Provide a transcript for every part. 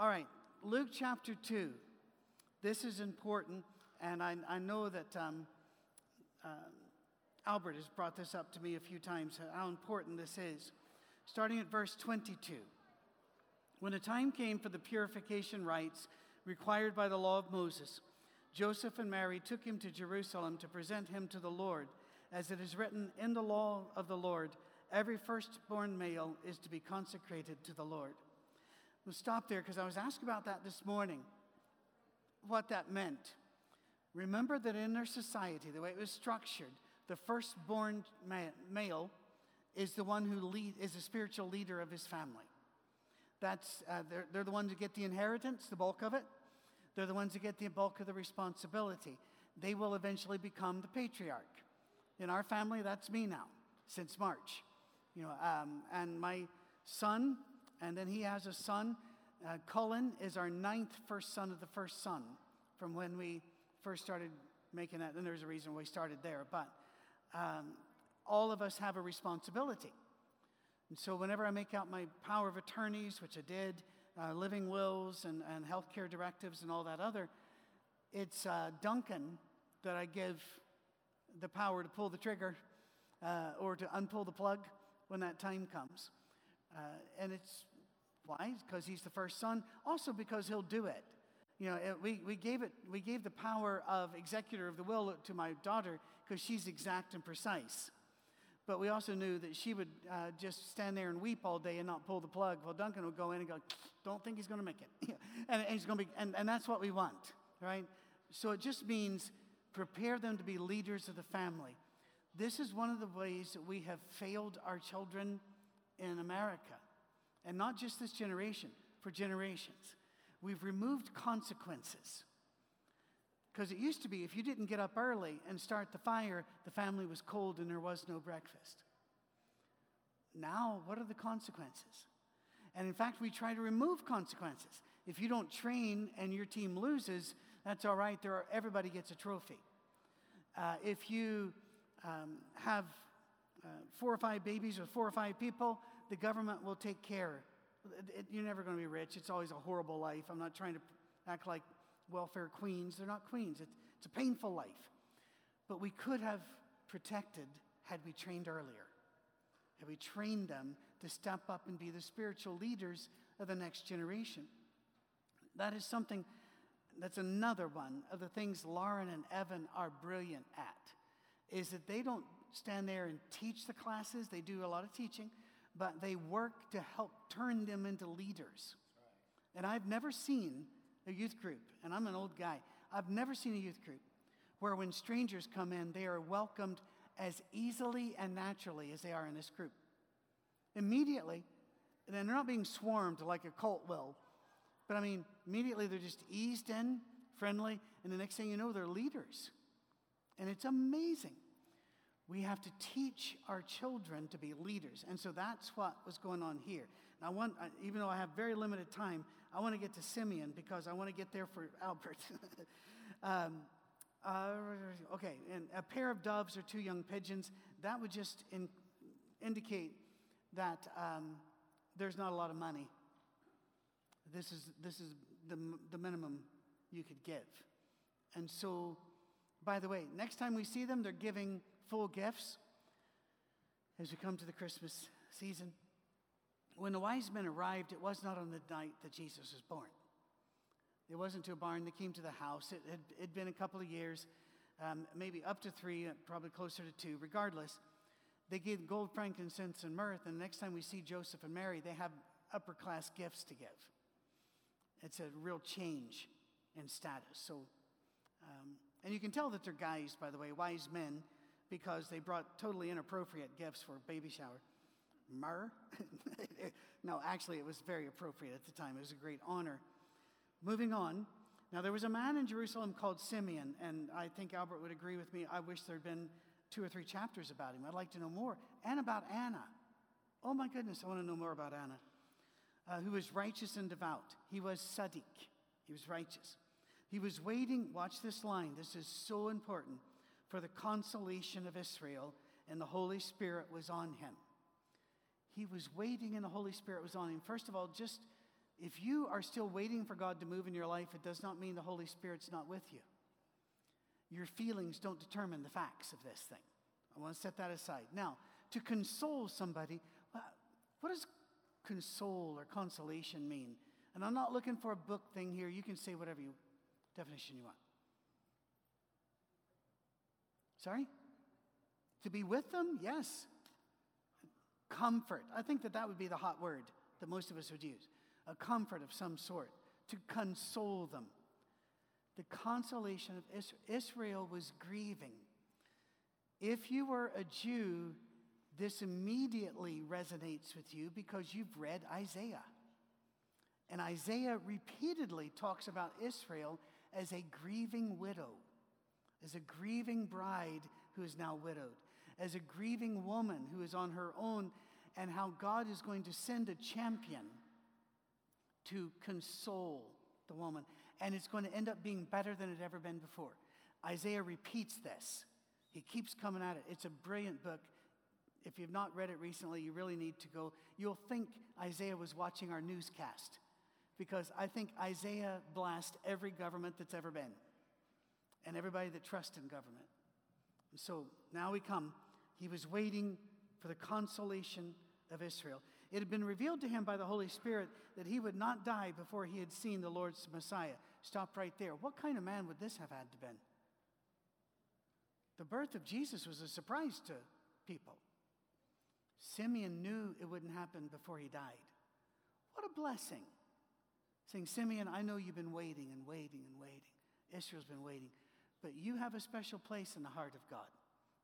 All right, Luke chapter 2. This is important, and I, I know that um, uh, Albert has brought this up to me a few times, how important this is. Starting at verse 22. When the time came for the purification rites required by the law of Moses, Joseph and Mary took him to Jerusalem to present him to the Lord. As it is written in the law of the Lord, every firstborn male is to be consecrated to the Lord. We'll stop there because I was asked about that this morning, what that meant. Remember that in their society, the way it was structured, the firstborn male is the one who lead, is a spiritual leader of his family. That's, uh, they're, they're the ones who get the inheritance, the bulk of it. They're the ones who get the bulk of the responsibility. They will eventually become the patriarch. In our family, that's me now, since March. You know, um, and my son, and then he has a son. Uh, Cullen is our ninth first son of the first son from when we first started making that. And there's a reason we started there. But um, all of us have a responsibility. And so whenever I make out my power of attorneys, which I did, uh, living wills and, and healthcare directives and all that other, it's uh, Duncan that I give the power to pull the trigger uh, or to unpull the plug when that time comes. Uh, and it's why? Because he's the first son. Also because he'll do it. You know, it, we, we, gave it, we gave the power of executor of the will to my daughter because she's exact and precise. But we also knew that she would uh, just stand there and weep all day and not pull the plug. Well, Duncan would go in and go, don't think he's going to make it. and, and, he's going to be, and, and that's what we want, right? So it just means prepare them to be leaders of the family. This is one of the ways that we have failed our children in America. And not just this generation, for generations. We've removed consequences. Because it used to be if you didn't get up early and start the fire, the family was cold and there was no breakfast. Now, what are the consequences? And in fact, we try to remove consequences. If you don't train and your team loses, that's all right. There are, everybody gets a trophy. Uh, if you um, have uh, four or five babies with four or five people, the government will take care. It, it, you're never going to be rich. It's always a horrible life. I'm not trying to act like welfare queens. They're not queens. It's, it's a painful life. But we could have protected had we trained earlier. Had we trained them to step up and be the spiritual leaders of the next generation. That is something, that's another one of the things Lauren and Evan are brilliant at, is that they don't stand there and teach the classes. They do a lot of teaching, but they work to help turn them into leaders. And I've never seen a youth group, and I'm an old guy, I've never seen a youth group where when strangers come in, they are welcomed as easily and naturally as they are in this group. Immediately, and they're not being swarmed like a cult will, but I mean, immediately they're just eased in, friendly, and the next thing you know, they're leaders. And it's amazing. We have to teach our children to be leaders. And so that's what was going on here. And I want, even though I have very limited time, I want to get to Simeon because I want to get there for Albert. um, uh, okay, and a pair of doves or two young pigeons, that would just in, indicate that um, there's not a lot of money. This is, this is the, the minimum you could give. And so, by the way, next time we see them, they're giving full gifts as we come to the Christmas season. When the wise men arrived, it was not on the night that Jesus was born. It wasn't to a barn, they came to the house. It had it'd been a couple of years, um, maybe up to three, uh, probably closer to two. Regardless, they gave gold, frankincense, and myrrh. And the next time we see Joseph and Mary, they have upper class gifts to give. It's a real change in status. So, and you can tell that they're guys, by the way, wise men because they brought totally inappropriate gifts for a baby shower. Myrrh? no, actually, it was very appropriate at the time. It was a great honor. Moving on. Now, there was a man in Jerusalem called Simeon, and I think Albert would agree with me. I wish there had been two or three chapters about him. I'd like to know more. And about Anna. Oh, my goodness, I want to know more about Anna. Uh, who was righteous and devout. He was Sadiq. He was righteous. He was waiting, watch this line, this is so important for the consolation of Israel, and the Holy Spirit was on him. He was waiting, and the Holy Spirit was on him. First of all, just If you are still waiting for God to move in your life, it does not mean the Holy Spirit's not with you. Your feelings don't determine the facts of this thing. I want to set that aside. Now, to console somebody, uh, what does console or consolation mean? And I'm not looking for a book thing here. You can say whatever you, definition you want. Sorry? To be with them? Yes. Comfort. I think that that would be the hot word that most of us would use. A comfort of some sort. To console them. The consolation of Israel was grieving. If you were a Jew, this immediately resonates with you because you've read Isaiah. And Isaiah repeatedly talks about Israel as a grieving widow, as a grieving bride who is now widowed, as a grieving woman who is on her own, and how God is going to send a champion to console the woman. And it's going to end up being better than it ever been before. Isaiah repeats this. He keeps coming at it. It's a brilliant book. If you've not read it recently, you really need to go. You'll think Isaiah was watching our newscast because I think Isaiah blessed every government that's ever been and everybody that trusts in government. And so now we come. He was waiting for the consolation of Israel. It had been revealed to him by the Holy Spirit that he would not die before he had seen the Lord's Messiah. Stop right there. What kind of man would this have had to been? The birth of Jesus was a surprise to people. Simeon knew it wouldn't happen before he died. What a blessing. Saying, Simeon, I know you've been waiting and waiting and waiting. Israel's been waiting. But you have a special place in the heart of God.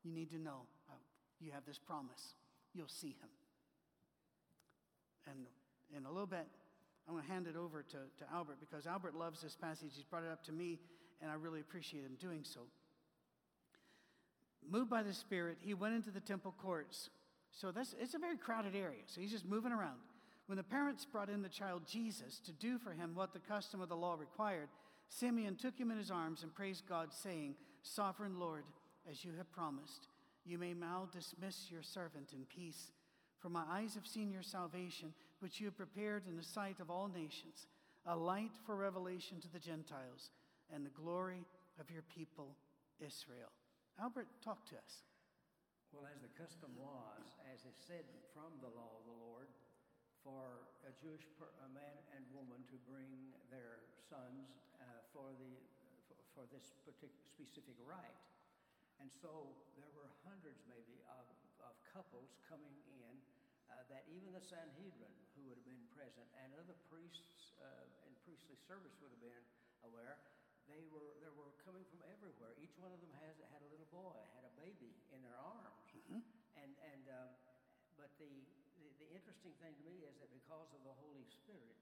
You need to know uh, you have this promise. You'll see him. And in a little bit, I'm going to hand it over to, to Albert because Albert loves this passage. He's brought it up to me, and I really appreciate him doing so. Moved by the Spirit, he went into the temple courts. So that's, it's a very crowded area. So he's just moving around. When the parents brought in the child Jesus to do for him what the custom of the law required, Simeon took him in his arms and praised God, saying, Sovereign Lord, as you have promised, you may now dismiss your servant in peace. For my eyes have seen your salvation, which you have prepared in the sight of all nations, a light for revelation to the Gentiles, and the glory of your people, Israel. Albert, talk to us. Well, as the custom was, as is said from the law of the Lord, for a Jewish per, a man and woman to bring their sons uh, for, the, for, for this particular specific rite. And so there were hundreds, maybe, of, of couples coming in uh, that even the Sanhedrin, who would have been present, and other priests uh, in priestly service would have been aware, they were, they were coming from everywhere. Each one of them has, had a little boy, had a baby in their arms. Mm-hmm. And, and, um, but the, interesting thing to me is that because of the Holy Spirit,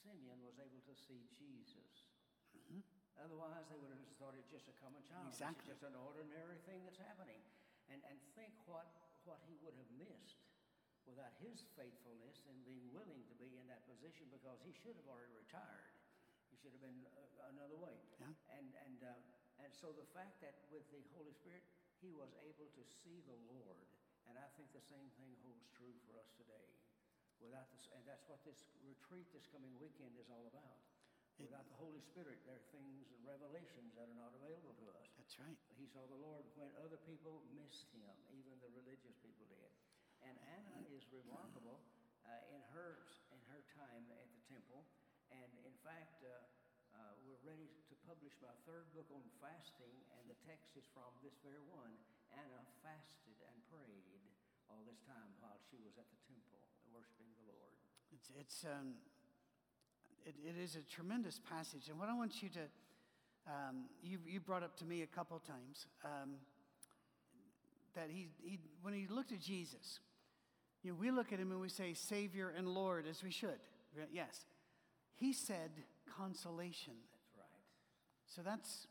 Simeon was able to see Jesus. Mm-hmm. Otherwise, they would have just thought it's just a common child. Exactly. It's just an ordinary thing that's happening. And, and think what, what he would have missed without his faithfulness and being willing to be in that position because he should have already retired. He should have been uh, another way. Yeah. And, and, uh, and so the fact that with the Holy Spirit, he was able to see the Lord and I think the same thing holds true for us today. Without this, and that's what this retreat this coming weekend is all about. Without the Holy Spirit, there are things and revelations that are not available to us. That's right. He saw the Lord when other people missed him, even the religious people did. And Anna is remarkable uh, in her in her time at the temple. And in fact, uh, uh, we're ready to publish my third book on fasting, and the text is from this very one. Anna fasted and prayed all this time while she was at the temple worshiping the Lord. It's, it's um, it, it is a tremendous passage. And what I want you to, um, you, you brought up to me a couple times um, that he, he, when he looked at Jesus, you know, we look at him and we say Savior and Lord, as we should. Yes. He said consolation. That's right. So that's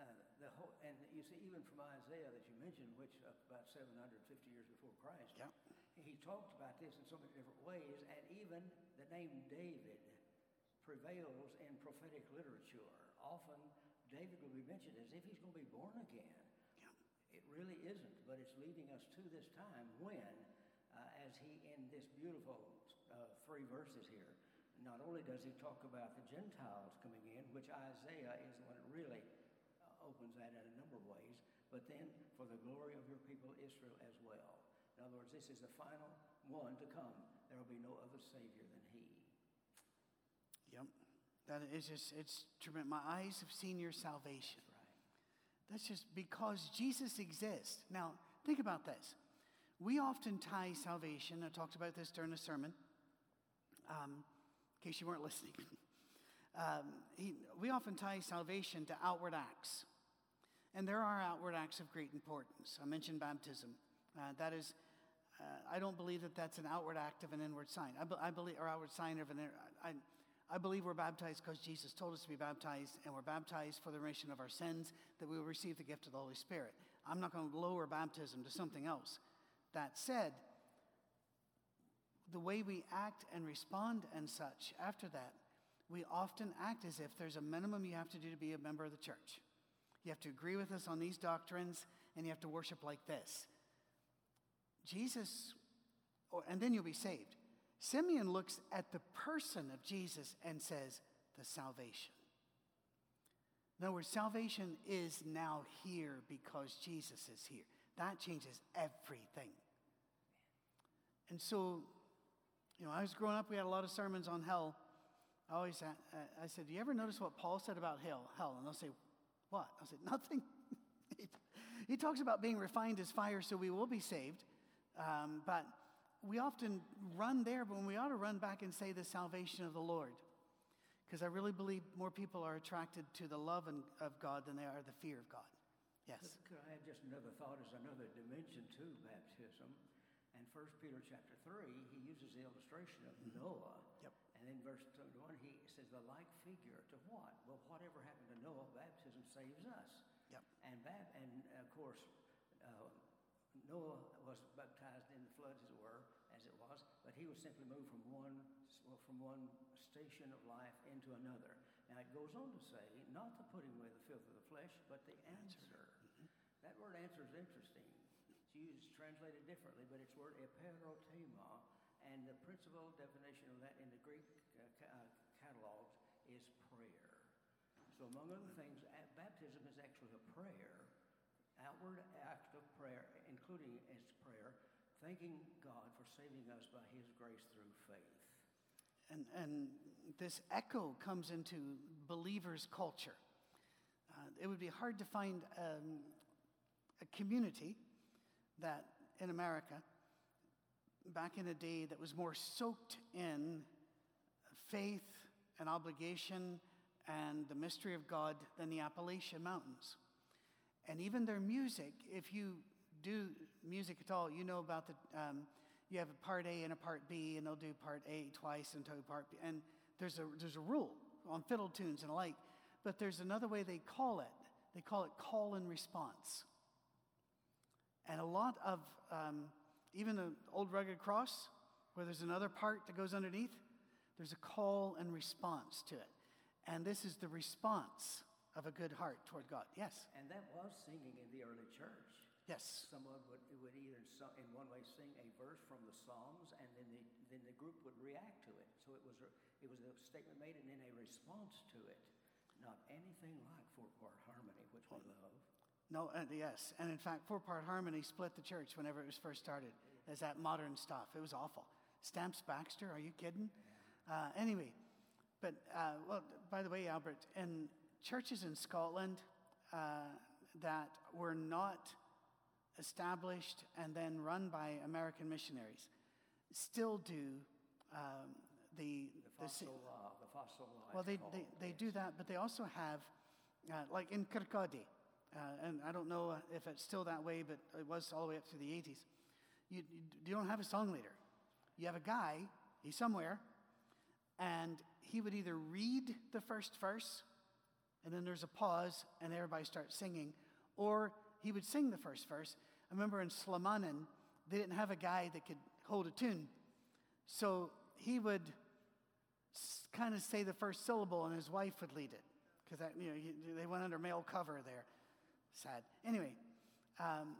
Uh, the whole, and you see, even from Isaiah mentioned, which uh, about 750 years before Christ, yeah. he talked about this in so many different ways, and even the name David prevails in prophetic literature. Often, David will be mentioned as if he's going to be born again. Yeah. It really isn't, but it's leading us to this time when, uh, as he in this beautiful uh, three verses here, not only does he talk about the Gentiles coming in, which Isaiah is the one that really uh, opens that in a number of ways, but then for the glory of your people Israel as well. In other words, this is the final one to come. There will be no other Savior than He. Yep. That is just, it's tremendous. My eyes have seen your salvation. Right. That's just because Jesus exists. Now, think about this. We often tie salvation, I talked about this during the sermon, um, in case you weren't listening. um, he, we often tie salvation to outward acts. And there are outward acts of great importance. I mentioned baptism. Uh, that is, uh, I don't believe that that's an outward act of an inward sign. I, be, I believe, or outward sign of an. I, I believe we're baptized because Jesus told us to be baptized, and we're baptized for the remission of our sins, that we will receive the gift of the Holy Spirit. I'm not going to lower baptism to something else. That said, the way we act and respond and such after that, we often act as if there's a minimum you have to do to be a member of the church. You have to agree with us on these doctrines, and you have to worship like this. Jesus, or, and then you'll be saved. Simeon looks at the person of Jesus and says, the salvation. In other words, salvation is now here because Jesus is here. That changes everything. And so, you know, I was growing up, we had a lot of sermons on hell. I always, I said, do you ever notice what Paul said about hell? Hell, and they'll say, what? I said, nothing. he talks about being refined as fire so we will be saved. Um, but we often run there, but when we ought to run back and say the salvation of the Lord. Because I really believe more people are attracted to the love of God than they are the fear of God. Yes. Could, I add just another thought as another dimension to baptism? And 1 Peter chapter 3, he uses the illustration of mm-hmm. Noah. Yep. And in verse 21, he says, the like figure to what? Well, whatever happened to Noah, baptism saves us. Yep. And, bap- and of course, uh, Noah was baptized in the flood, as it were, as it was, but he was simply moved from one, well, from one station of life into another. Now it goes on to say, not the putting away the filth of the flesh, but the answer. Mm-hmm. That word answer is interesting. It's used, translated differently, but it's word eperotema, and the principal definition of that in the Greek uh, uh, catalogs is prayer. So among other things, baptism is actually a prayer outward act of prayer, including as prayer, thanking God for saving us by his grace through faith. And, and this echo comes into believers' culture. Uh, it would be hard to find um, a community that in America back in a day that was more soaked in faith and obligation and the mystery of God than the Appalachian Mountains. And even their music, if you do music at all, you know about the, um, you have a part A and a part B, and they'll do part A twice do part B. And there's a, there's a rule on fiddle tunes and alike, but there's another way they call it. They call it call and response. And a lot of, um, even the old rugged cross, where there's another part that goes underneath, there's a call and response to it. And this is the response of a good heart toward God. Yes. And that was singing in the early church. Yes. Someone would, would either, in one way, sing a verse from the Psalms, and then the, then the group would react to it. So it was, a, it was a statement made and then a response to it. Not anything like four part harmony, which we love. No, uh, yes. And in fact, four part harmony split the church whenever it was first started as that modern stuff. It was awful. Stamps Baxter, are you kidding? Uh, anyway, but, uh, well, by the way, Albert, in churches in Scotland uh, that were not established and then run by American missionaries still do um, the, the fossil the. The fossil. Well, they, they, they do that, but they also have, uh, like in Kirkcaldy, uh, and I don't know if it's still that way, but it was all the way up through the 80s. You, you don't have a song leader. You have a guy, he's somewhere, and he would either read the first verse and then there's a pause, and everybody starts singing. Or he would sing the first verse. I remember in Slamannan, they didn't have a guy that could hold a tune. So he would kind of say the first syllable, and his wife would lead it. Because you know, they went under male cover there. Sad. Anyway, um,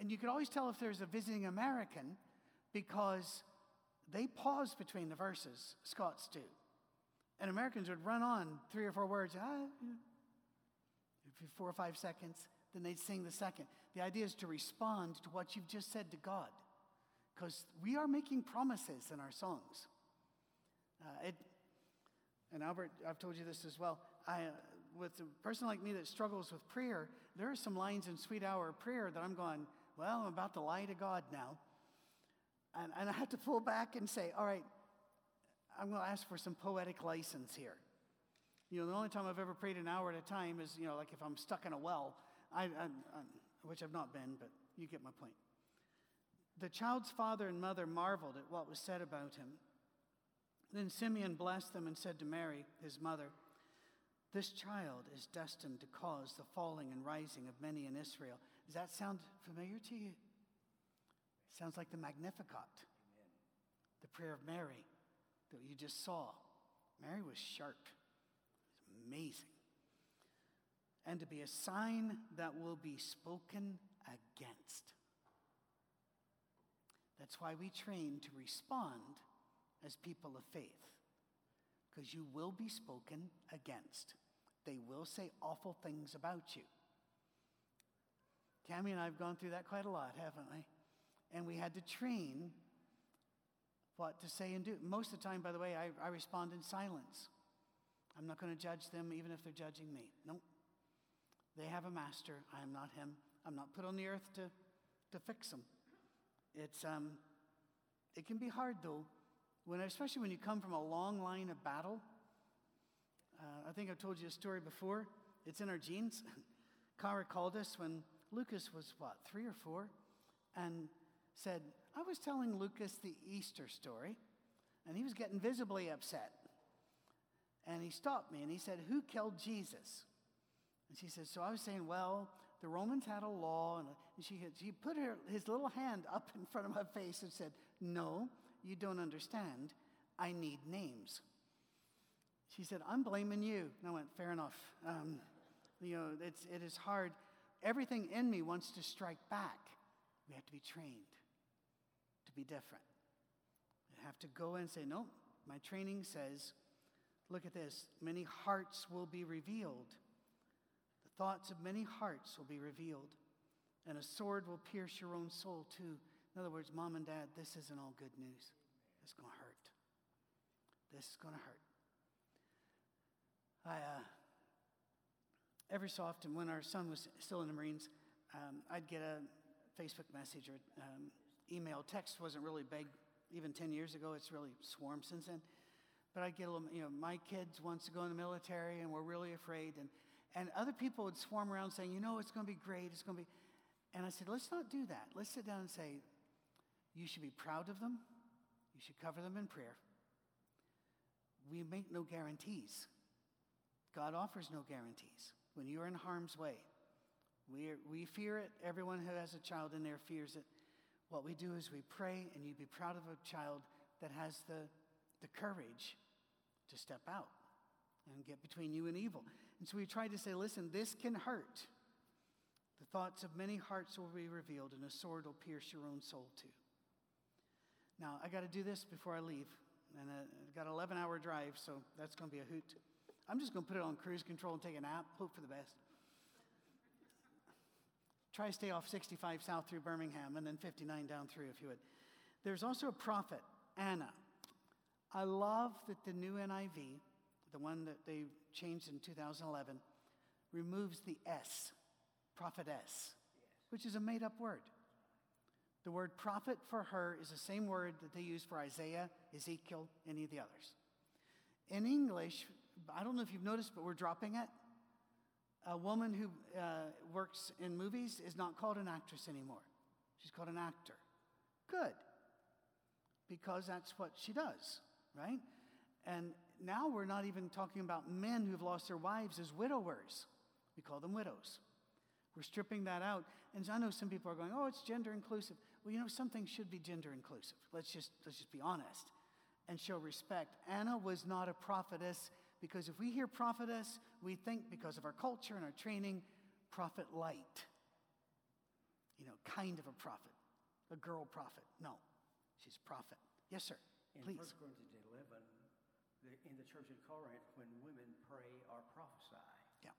and you could always tell if there's a visiting American because they pause between the verses, Scots do. And Americans would run on three or four words, ah, four or five seconds, then they'd sing the second. The idea is to respond to what you've just said to God, because we are making promises in our songs. Uh, it, and Albert, I've told you this as well. I, with a person like me that struggles with prayer, there are some lines in Sweet Hour of Prayer that I'm going, well, I'm about to lie to God now. And, and I have to pull back and say, all right, I'm going to ask for some poetic license here. You know, the only time I've ever prayed an hour at a time is, you know, like if I'm stuck in a well, I, I, I, which I've not been, but you get my point. The child's father and mother marveled at what was said about him. Then Simeon blessed them and said to Mary, his mother, This child is destined to cause the falling and rising of many in Israel. Does that sound familiar to you? Sounds like the Magnificat, Amen. the prayer of Mary that you just saw. Mary was sharp, it was amazing. And to be a sign that will be spoken against. That's why we train to respond as people of faith, because you will be spoken against. They will say awful things about you. Tammy and I have gone through that quite a lot, haven't we? And we had to train what to say and do. Most of the time, by the way, I, I respond in silence. I'm not going to judge them even if they're judging me. No. Nope. They have a master. I am not him. I'm not put on the earth to, to fix them. It's, um, it can be hard, though, when, especially when you come from a long line of battle. Uh, I think I've told you a story before. It's in our genes. Kara called us when Lucas was, what, three or four? And said, I was telling Lucas the Easter story, and he was getting visibly upset. And he stopped me and he said, Who killed Jesus? And she said, So I was saying, Well, the Romans had a law. And she, had, she put her, his little hand up in front of my face and said, No, you don't understand. I need names. She said, I'm blaming you. And I went, Fair enough. Um, you know, it's, it is hard. Everything in me wants to strike back. We have to be trained to be different. We have to go and say, No, my training says, look at this. Many hearts will be revealed. The thoughts of many hearts will be revealed. And a sword will pierce your own soul, too. In other words, mom and dad, this isn't all good news. It's going to hurt. This is going to hurt. I, uh, every so often, when our son was still in the Marines, um, I'd get a Facebook message or um, email. Text wasn't really big even 10 years ago. It's really swarmed since then. But I'd get a little, you know, my kids wants to go in the military and we're really afraid. And, and other people would swarm around saying, you know, it's going to be great. It's going to be. And I said, let's not do that. Let's sit down and say, you should be proud of them. You should cover them in prayer. We make no guarantees. God offers no guarantees. When you are in harm's way, we, we fear it. Everyone who has a child in there fears it. What we do is we pray, and you'd be proud of a child that has the, the courage to step out and get between you and evil. And so we try to say, listen, this can hurt. The thoughts of many hearts will be revealed, and a sword will pierce your own soul too. Now, I got to do this before I leave. And uh, I've got an 11 hour drive, so that's going to be a hoot. I'm just going to put it on cruise control and take a nap, hope for the best. Try to stay off 65 south through Birmingham and then 59 down through if you would. There's also a prophet, Anna. I love that the new NIV, the one that they changed in 2011, removes the S, prophetess, which is a made up word. The word prophet for her is the same word that they use for Isaiah, Ezekiel, any of the others. In English, I don't know if you've noticed, but we're dropping it a woman who uh, works in movies is not called an actress anymore. She's called an actor. Good. Because that's what she does, right? And now we're not even talking about men who've lost their wives as widowers. We call them widows. We're stripping that out. And I know some people are going, oh, it's gender inclusive. Well, you know, something should be gender inclusive. Let's just, let's just be honest and show respect. Anna was not a prophetess because if we hear prophetess, we think because of our culture and our training, prophet light. You know, kind of a prophet, a girl prophet. No, she's a prophet. Yes, sir. In Please. 1 Corinthians 11, the, in the church at Corinth when women pray or prophesy. Yeah.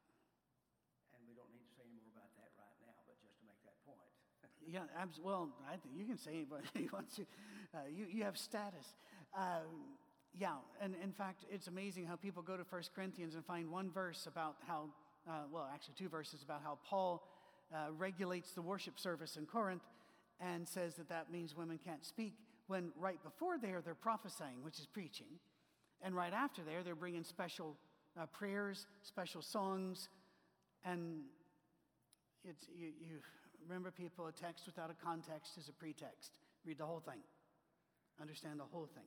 And we don't need to say any more about that right now, but just to make that point. Yeah, abs- well, I think you can say but you want to. Uh, you, you have status. Um, yeah, and in fact, it's amazing how people go to 1 Corinthians and find one verse about how, uh, well, actually, two verses about how Paul uh, regulates the worship service in Corinth and says that that means women can't speak, when right before there, they're prophesying, which is preaching. And right after there, they're bringing special uh, prayers, special songs, and it's, you, you remember people, a text without a context is a pretext. Read the whole thing, understand the whole thing.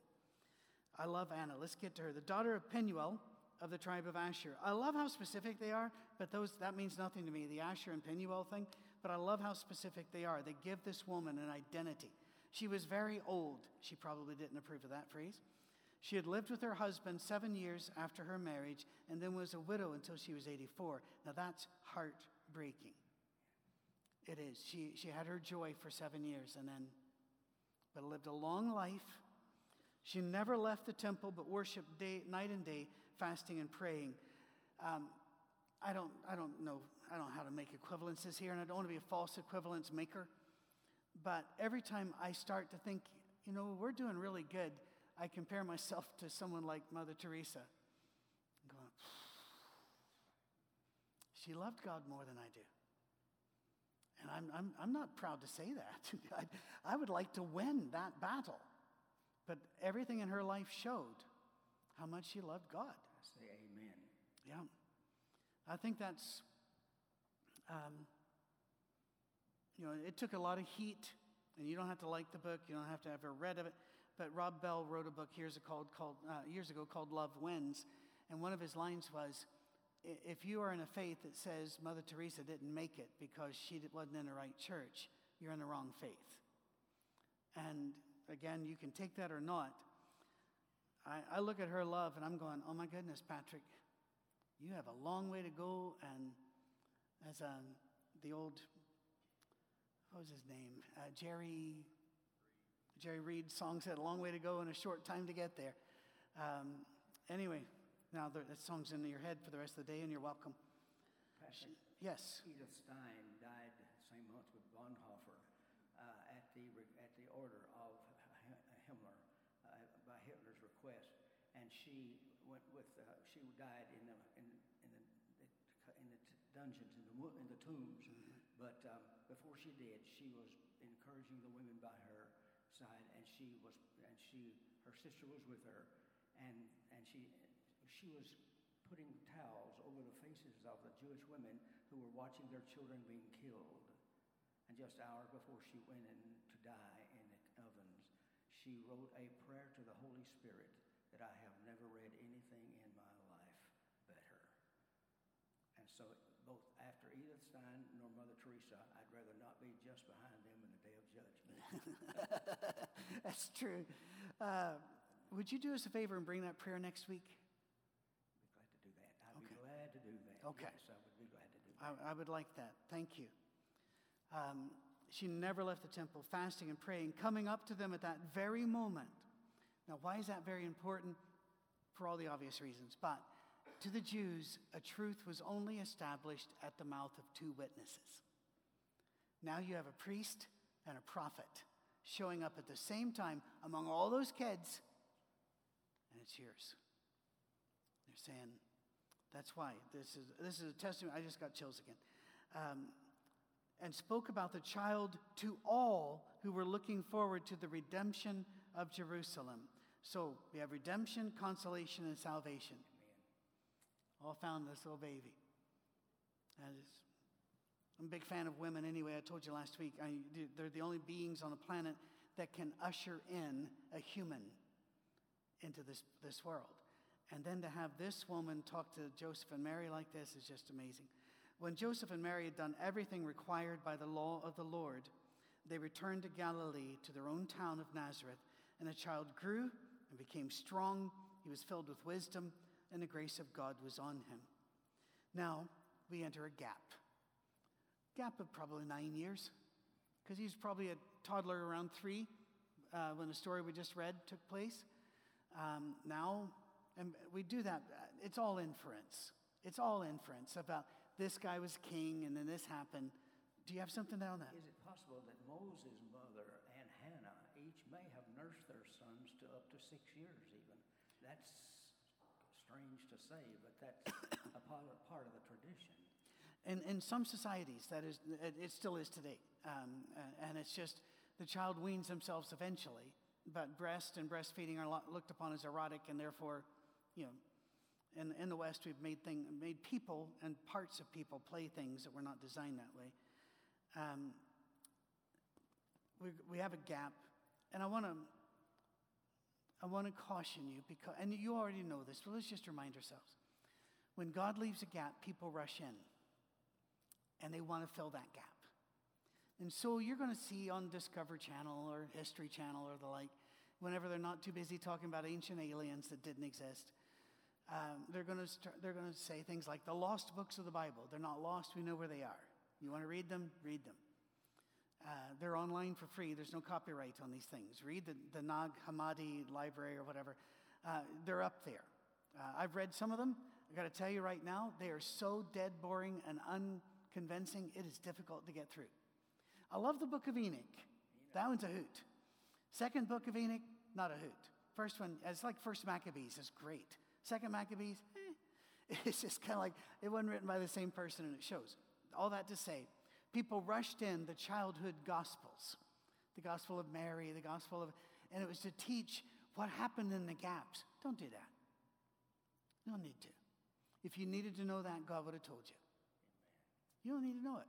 I love Anna. Let's get to her. The daughter of Penuel of the tribe of Asher. I love how specific they are, but those, that means nothing to me, the Asher and Penuel thing. But I love how specific they are. They give this woman an identity. She was very old. She probably didn't approve of that phrase. She had lived with her husband seven years after her marriage and then was a widow until she was 84. Now that's heartbreaking. It is. She, she had her joy for seven years and then, but lived a long life. She never left the temple but worshiped day, night and day, fasting and praying. Um, I, don't, I don't know I don't know how to make equivalences here, and I don't want to be a false equivalence maker. But every time I start to think, you know, we're doing really good, I compare myself to someone like Mother Teresa. I'm going, she loved God more than I do. And I'm, I'm, I'm not proud to say that. I, I would like to win that battle. But everything in her life showed how much she loved God. I say amen. Yeah. I think that's, um, you know, it took a lot of heat, and you don't have to like the book, you don't have to have ever read of it. But Rob Bell wrote a book years ago called, uh, years ago called Love Wins. And one of his lines was If you are in a faith that says Mother Teresa didn't make it because she wasn't in the right church, you're in the wrong faith. And again, you can take that or not. I, I look at her love and I'm going, oh my goodness, Patrick, you have a long way to go. And as um, the old, what was his name? Uh, Jerry, Jerry Reed song said, a long way to go and a short time to get there. Um, anyway, now the, that song's in your head for the rest of the day and you're welcome. Yes. Edith Stein died the same month with Bonhoeffer uh, at, the, at the order of Himmler, uh, by Hitler's request. And she went with, uh, she died in the, in, in the, in the t- dungeons, in the, in the tombs. But um, before she did, she was encouraging the women by her side, and she was, and she, her sister was with her, and, and she, she was putting towels over the faces of the Jewish women who were watching their children being killed. And just hours before she went in to die in the ovens, she wrote a prayer to the Holy Spirit that I have never read anything in my life better. And so, both after Edith Stein nor Mother Teresa, I'd rather not be just behind them in the day of judgment. That's true. Uh, would you do us a favor and bring that prayer next week? Be glad to do that. I'd Okay. be glad to do that. Okay. Yes, I would be glad to do that. I, I would like that. Thank you. Um, she never left the temple, fasting and praying, coming up to them at that very moment. Now, why is that very important? For all the obvious reasons. But to the Jews, a truth was only established at the mouth of two witnesses. Now you have a priest and a prophet showing up at the same time among all those kids, and it's yours. They're saying, that's why. This is, this is a testimony. I just got chills again. Um, and spoke about the child to all who were looking forward to the redemption of Jerusalem. So we have redemption, consolation, and salvation. All found in this little baby. I'm a big fan of women anyway. I told you last week, I, they're the only beings on the planet that can usher in a human into this, this world. And then to have this woman talk to Joseph and Mary like this is just amazing. When Joseph and Mary had done everything required by the law of the Lord, they returned to Galilee to their own town of Nazareth. And the child grew and became strong. He was filled with wisdom, and the grace of God was on him. Now we enter a gap. Gap of probably nine years, because he's probably a toddler around three uh, when the story we just read took place. Um, now and we do that, uh, it's all inference. It's all inference about this guy was king and then this happened. Do you have something down that? Is it possible that Moses' mother and Hannah each may have nursed their sons to up to six years, even? That's strange to say, but that's a part of, the tradition. In, in some societies, that is, it, it still is today. Um, and it's just the child weans themselves eventually, but breast and breastfeeding are looked upon as erotic, and therefore, you know, in, in the West, we've made, thing, made people and parts of people play things that were not designed that way. Um, we, we have a gap, and I want to I want to caution you because, and you already know this, but let's just remind ourselves. When God leaves a gap, people rush in, and they want to fill that gap. And so you're going to see on Discover Channel or History Channel or the like, whenever they're not too busy talking about ancient aliens that didn't exist, um, they're going to they're going to say things like the lost books of the Bible. They're not lost. We know where they are. You want to read them? Read them. Uh, they're online for free. There's no copyright on these things. Read the, the Nag Hammadi library or whatever. Uh, they're up there. Uh, I've read some of them. I've got to tell you right now, they are so dead boring and unconvincing, it is difficult to get through. I love the book of Enoch. That one's a hoot. Second book of Enoch, not a hoot. First one, it's like First Maccabees, it's great. Second Maccabees, eh, it's just kind of like it wasn't written by the same person and it shows. All that to say, people rushed in the childhood gospels, the gospel of Mary, the gospel of, and it was to teach what happened in the gaps. Don't do that. You don't need to. If you needed to know that, God would have told you. You don't need to know it.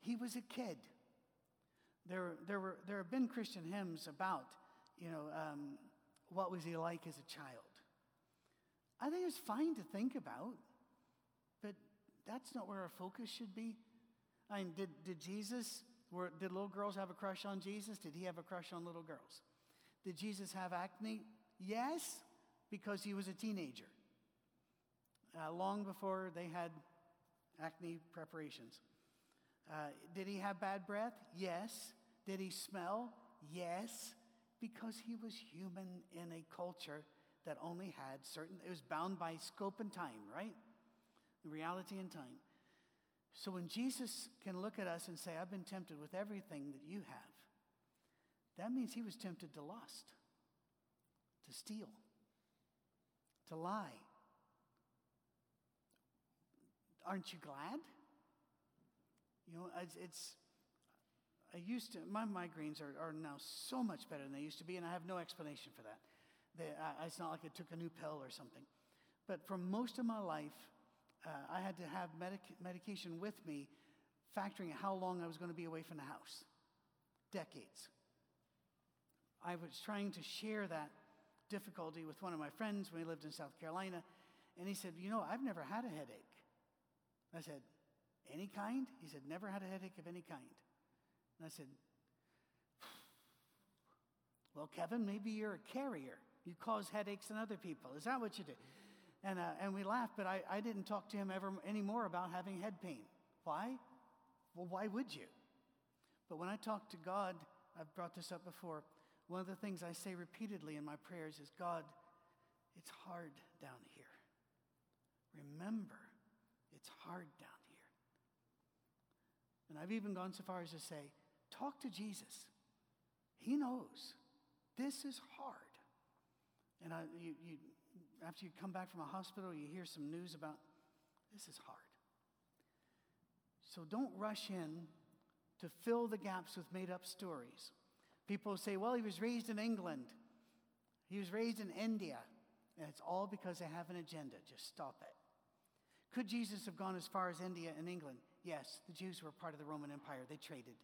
He was a kid. There, there, were, there have been Christian hymns about, you know, um, what was he like as a child. I think it's fine to think about, but that's not where our focus should be. I mean, did, did Jesus, were, did little girls have a crush on Jesus? Did he have a crush on little girls? Did Jesus have acne? Yes, because he was a teenager. Uh, long before they had acne preparations. Uh, did he have bad breath? Yes. Did he smell? Yes, because he was human in a culture that only had certain, it was bound by scope and time, right? Reality and time. So when Jesus can look at us and say, I've been tempted with everything that you have, that means he was tempted to lust, to steal, to lie. Aren't you glad? You know, it's, it's I used to, my migraines are, are now so much better than they used to be, and I have no explanation for that. Uh, it's not like I took a new pill or something. But for most of my life, uh, I had to have medic- medication with me, factoring how long I was going to be away from the house. Decades. I was trying to share that difficulty with one of my friends when he lived in South Carolina, and he said, You know, I've never had a headache. I said, Any kind? He said, Never had a headache of any kind. And I said, Well, Kevin, maybe you're a carrier. You cause headaches in other people. Is that what you do? And, uh, and we laughed, but I, I didn't talk to him ever anymore about having head pain. Why? Well, why would you? But when I talk to God, I've brought this up before, one of the things I say repeatedly in my prayers is God, it's hard down here. Remember, it's hard down here. And I've even gone so far as to say, talk to Jesus. He knows. This is hard. And I, you, you, after you come back from a hospital, you hear some news about this is hard. So don't rush in to fill the gaps with made up stories. People say, well, he was raised in England, he was raised in India. And it's all because they have an agenda. Just stop it. Could Jesus have gone as far as India and England? Yes, the Jews were part of the Roman Empire. They traded.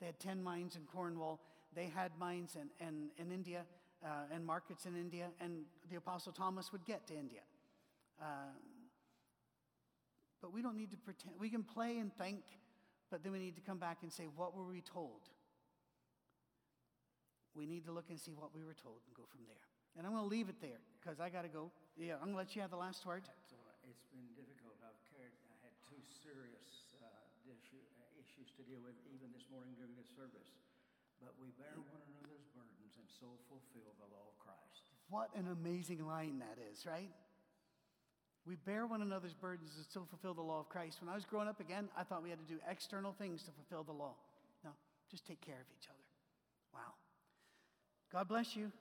They had tin mines in Cornwall. They had mines in, in, in India uh, and markets in India, and the Apostle Thomas would get to India. Um, but we don't need to pretend. We can play and think, but then we need to come back and say, what were we told? We need to look and see what we were told and go from there. And I'm going to leave it there because I got to go. Yeah, I'm going to let you have the last word. It's been difficult. I've carried, I had two serious uh, issue, uh, issues to deal with even this morning during this service. But we bear one another's and so fulfill the law of Christ. What an amazing line that is, right? We bear one another's burdens and still fulfill the law of Christ. When I was growing up again, I thought we had to do external things to fulfill the law. No, just take care of each other. Wow. God bless you.